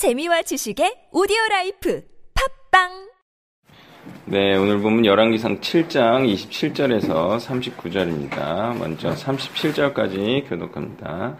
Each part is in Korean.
재미와 지식의 오디오 라이프 팟빵 네, 오늘 보면 열왕기상 7장 27절에서 39절입니다. 먼저 37절까지 교독합니다.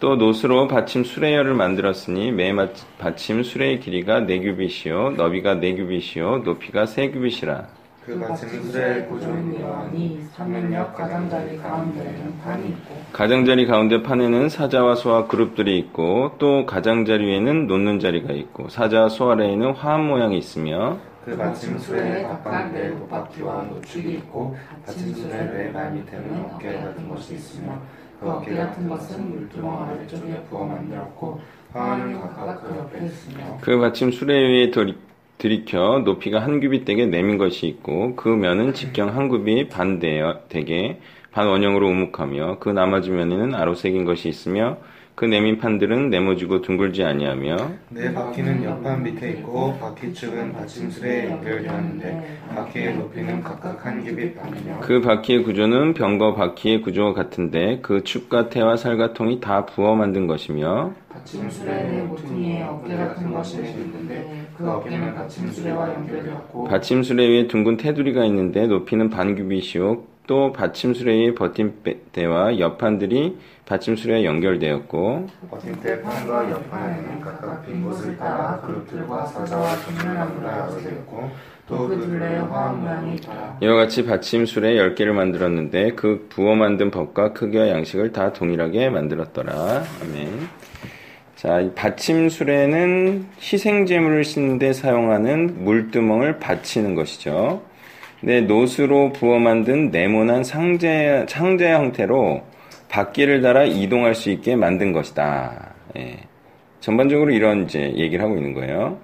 또 놋으로 받침 수레 열을 만들었으니 매 받침 수레의 길이가 네 규빗이요 너비가 네 규빗이요 높이가 세 규빗이라 그 받침 수레의 구조는 이러하니 사면 옆 가장자리 가운데에는 판이 있고 가장자리 가운데 판에는 사자와 소와 그룹들이 있고 또 가장자리 위에는 놓는 자리가 있고 사자와 소 아래에는 화환 모양이 있으며 그 받침 수레의 각각 네 높바퀴와 노축이 있고 받침 수레 네발 밑에는 어깨 같은 것이 있으며 그 어깨 같은 것은 물두멍 아래쪽에 부어 만들었고 화환은 각각 그 옆에 있으며 그 받침 수레 위에 들이- 들이켜 높이가 한 규빗 되게 내민 것이 있고 그 면은 직경 한 규빗 반 되어 되게 반 원형으로 우묵하며 그 나머지 면에는 아로 새긴 것이 있으며 그 내민 판들은 네모지고 둥글지 아니하며 네 바퀴는 옆판 밑에 있고 바퀴 축은 받침 수레에 연결되었는데 바퀴의 높이는 각각 한 규빗 반이며 그 바퀴의 구조는 병거 바퀴의 구조와 같은데 그 축과 태와 살과 통이 다 부어 만든 것이며 받침 수레의 모퉁이에 어깨 같은 것이 있는데 그 어깨는 받침 수레와 연결되었고 받침 수레 위에 둥근 테두리가 있는데 높이는 반 규빗이요 또 받침 수레 위에 버팀대와 옆판들이 받침 수레에 연결되었고 버팀대 판과 옆판에는 각각 빈 곳을 따라 그룹들과 사자와 또그 화학 모양이 있더라 이와 같이 받침 수레 10개를 만들었는데 그 부어 만든 법과 크기와 양식을 다 동일하게 만들었더라. 아멘. 자, 이 받침 수레는 희생 제물을 싣는데 사용하는 물두멍을 받치는 것이죠. 네, 노스로 부어 만든 네모난 상제 상제 형태로 바퀴를 달아 이동할 수 있게 만든 것이다. 예. 전반적으로 이런 이제 얘기를 하고 있는 거예요.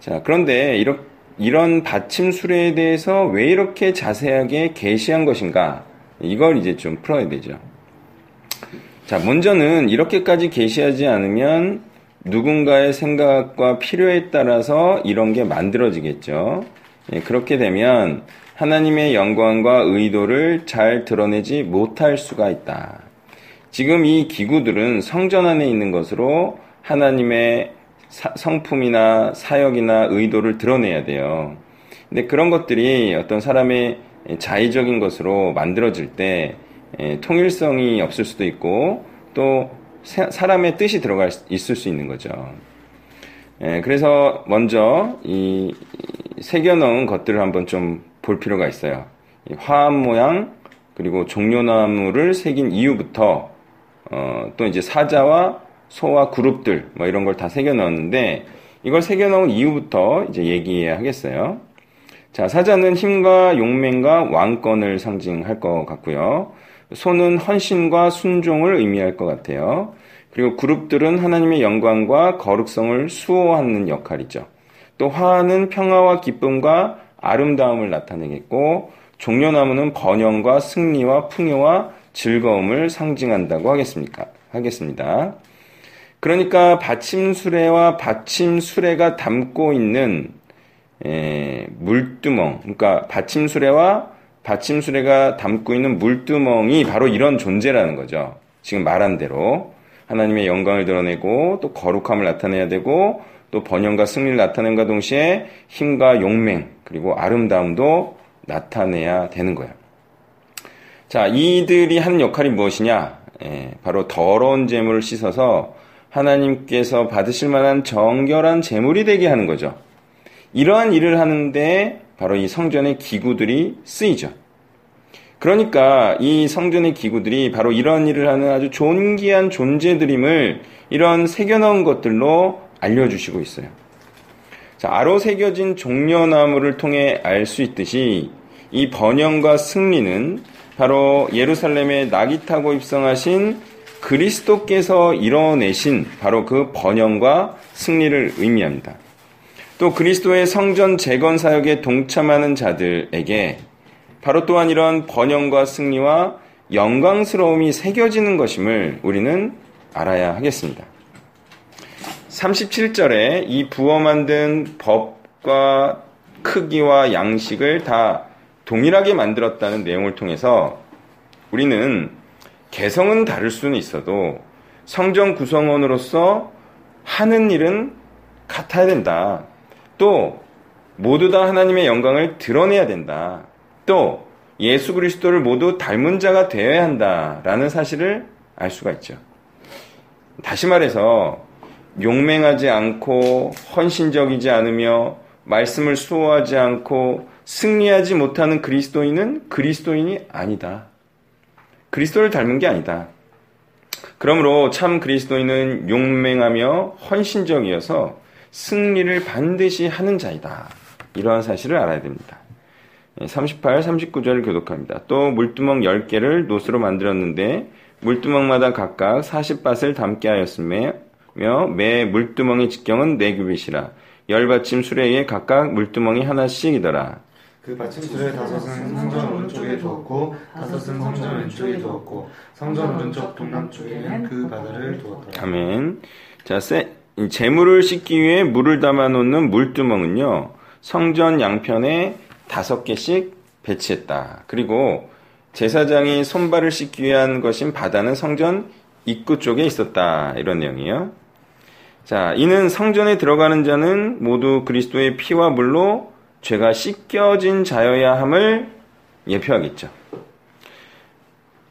자, 그런데 이런, 이런 받침 수레에 대해서 왜 이렇게 자세하게 게시한 것인가? 이걸 이제 좀 풀어야 되죠. 자, 먼저는 이렇게까지 게시하지 않으면 누군가의 생각과 필요에 따라서 이런 게 만들어지겠죠. 예, 그렇게 되면 하나님의 영광과 의도를 잘 드러내지 못할 수가 있다. 지금 이 기구들은 성전 안에 있는 것으로 하나님의 사- 성품이나 사역이나 의도를 드러내야 돼요. 근데 그런 것들이 어떤 사람의 자의적인 것으로 만들어질 때 에, 통일성이 없을 수도 있고 또 사- 사람의 뜻이 들어가 있을 수 있는 거죠. 에, 그래서 먼저 이이 새겨넣은 것들을 한번 좀 볼 필요가 있어요. 이 화합 모양 그리고 종려나무를 새긴 이유부터 어, 또 이제 사자와 소와 그룹들 뭐 이런 걸 다 새겨 넣었는데 이걸 새겨 넣은 이유부터 이제 얘기해야 하겠어요. 자, 사자는 힘과 용맹과 왕권을 상징할 것 같고요. 소는 헌신과 순종을 의미할 것 같아요. 그리고 그룹들은 하나님의 영광과 거룩성을 수호하는 역할이죠. 또 화는 평화와 기쁨과 아름다움을 나타내겠고 종려나무는 번영과 승리와 풍요와 즐거움을 상징한다고 하겠습니까? 하겠습니다. 그러니까 받침 수레와 받침 수레가 담고 있는 에, 물두멍, 그러니까 받침 수레와 받침 수레가 담고 있는 물두멍이 바로 이런 존재라는 거죠. 지금 말한 대로 하나님의 영광을 드러내고 또 거룩함을 나타내야 되고 또 번영과 승리를 나타낸과 동시에 힘과 용맹 그리고 아름다움도 나타내야 되는 거예요. 자, 이들이 하는 역할이 무엇이냐? 예, 바로 더러운 재물을 씻어서 하나님께서 받으실 만한 정결한 재물이 되게 하는 거죠. 이러한 일을 하는데 바로 이 성전의 기구들이 쓰이죠. 그러니까 이 성전의 기구들이 바로 이런 일을 하는 아주 존귀한 존재들임을 이런 새겨넣은 것들로 알려주시고 있어요. 자, 아로 새겨진 종려나무를 통해 알 수 있듯이 이 번영과 승리는 바로 예루살렘에 낙이 타고 입성하신 그리스도께서 이뤄내신 바로 그 번영과 승리를 의미합니다. 또 그리스도의 성전 재건 사역에 동참하는 자들에게 바로 또한 이런 번영과 승리와 영광스러움이 새겨지는 것임을 우리는 알아야 하겠습니다. 37절에 이 부어 만든 법과 크기와 양식을 다 동일하게 만들었다는 내용을 통해서 우리는 개성은 다를 수는 있어도 성전 구성원으로서 하는 일은 같아야 된다. 또 모두 다 하나님의 영광을 드러내야 된다. 또 예수 그리스도를 모두 닮은 자가 되어야 한다라는 사실을 알 수가 있죠. 다시 말해서 용맹하지 않고 헌신적이지 않으며 말씀을 수호하지 않고 승리하지 못하는 그리스도인은 그리스도인이 아니다. 그리스도를 닮은 게 아니다. 그러므로 참 그리스도인은 용맹하며 헌신적이어서 승리를 반드시 하는 자이다. 이러한 사실을 알아야 됩니다. 38, 39절을 교독합니다. 또 물두멍 10개를 노스로 만들었는데 물두멍마다 각각 40밭을 담게 하였으며 매 물두멍의 직경은 4규빗이라 열받침 수레에 각각 물두멍이 하나씩이더라. 그 받침술의 다섯은 성전 오른쪽에 두었고 다섯은 성전 왼쪽에 두었고 성전 오른쪽 동남쪽에는 그 바다를 두었더라. 아멘. 자, 세, 재물을 씻기 위해 물을 담아 놓는 물두멍은요. 성전 양편에 다섯 개씩 배치했다. 그리고 제사장이 손발을 씻기 위한 것인 바다는 성전 입구 쪽에 있었다. 이런 내용이에요. 자, 이는 성전에 들어가는 자는 모두 그리스도의 피와 물로 죄가 씻겨진 자여야 함을 예표하겠죠.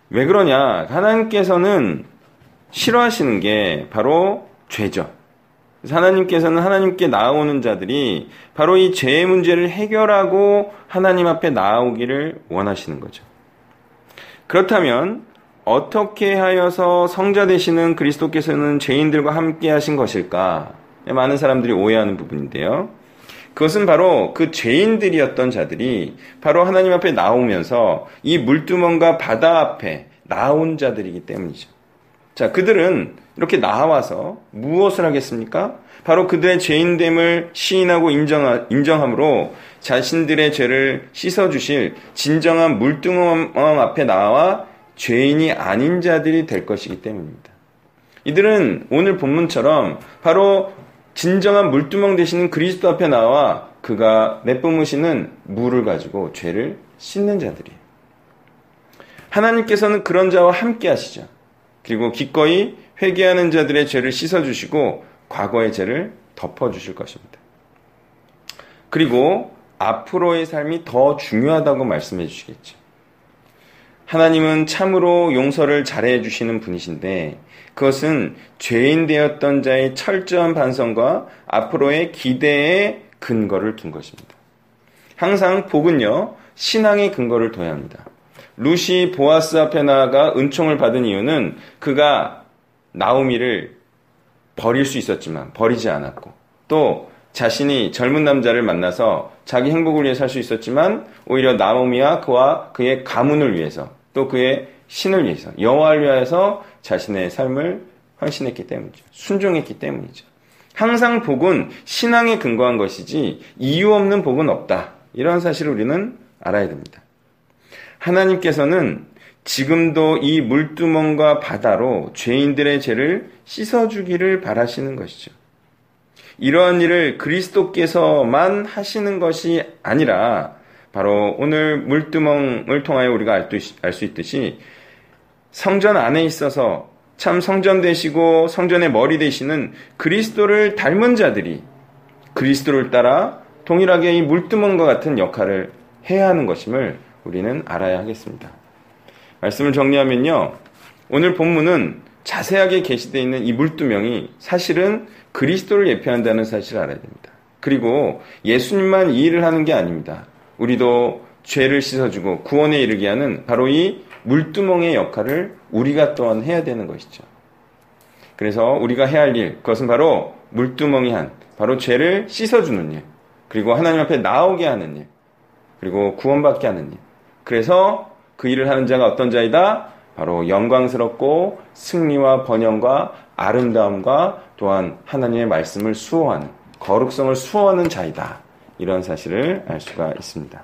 왜 그러냐? 하나님께서는 싫어하시는 게 바로 죄죠. 하나님께서는 하나님께 나아오는 자들이 바로 이 죄의 문제를 해결하고 하나님 앞에 나아오기를 원하시는 거죠. 그렇다면 어떻게 하여서 성자 되시는 그리스도께서는 죄인들과 함께 하신 것일까? 많은 사람들이 오해하는 부분인데요. 그것은 바로 그 죄인들이었던 자들이 바로 하나님 앞에 나오면서 이 물두멍과 바다 앞에 나온 자들이기 때문이죠. 자, 그들은 이렇게 나와서 무엇을 하겠습니까? 바로 그들의 죄인됨을 시인하고 인정하, 인정함으로 자신들의 죄를 씻어주실 진정한 물두멍 앞에 나와 죄인이 아닌 자들이 될 것이기 때문입니다. 이들은 오늘 본문처럼 바로 진정한 물두멍 되시는 그리스도 앞에 나와 그가 내뿜으시는 물을 가지고 죄를 씻는 자들이에요. 하나님께서는 그런 자와 함께 하시죠. 그리고 기꺼이 회개하는 자들의 죄를 씻어주시고 과거의 죄를 덮어주실 것입니다. 그리고 앞으로의 삶이 더 중요하다고 말씀해 주시겠죠. 하나님은 참으로 용서를 잘해 주시는 분이신데 그것은 죄인 되었던 자의 철저한 반성과 앞으로의 기대의 근거를 둔 것입니다. 항상 복은요, 신앙의 근거를 둬야 합니다. 루시 보아스 앞에 나아가 은총을 받은 이유는 그가 나오미를 버릴 수 있었지만 버리지 않았고 또 자신이 젊은 남자를 만나서 자기 행복을 위해 살 수 있었지만 오히려 나오미와 그와 그의 가문을 위해서 또 그의 신을 위해서 여호와를 위해서 자신의 삶을 헌신했기 때문이죠. 순종했기 때문이죠. 항상 복은 신앙에 근거한 것이지 이유 없는 복은 없다. 이런 사실을 우리는 알아야 됩니다. 하나님께서는 지금도 이 물두멍과 바다로 죄인들의 죄를 씻어주기를 바라시는 것이죠. 이러한 일을 그리스도께서만 하시는 것이 아니라 바로 오늘 물두멍을 통하여 우리가 알 수 있듯이 성전 안에 있어서 참 성전 되시고 성전의 머리 되시는 그리스도를 닮은 자들이 그리스도를 따라 동일하게 이 물두멍과 같은 역할을 해야 하는 것임을 우리는 알아야 하겠습니다. 말씀을 정리하면요. 오늘 본문은 자세하게 게시되어 있는 이 물두명이 사실은 그리스도를 예표한다는 사실을 알아야 됩니다. 그리고 예수님만 이 일을 하는 게 아닙니다. 우리도 죄를 씻어주고 구원에 이르게 하는 바로 이 물두멍의 역할을 우리가 또한 해야 되는 것이죠. 그래서 우리가 해야 할 일, 그것은 바로 물두멍이 한, 바로 죄를 씻어주는 일, 그리고 하나님 앞에 나오게 하는 일, 그리고 구원받게 하는 일. 그래서 그 일을 하는 자가 어떤 자이다? 바로 영광스럽고 승리와 번영과 아름다움과 또한 하나님의 말씀을 수호하는, 거룩성을 수호하는 자이다. 이런 사실을 알 수가 있습니다.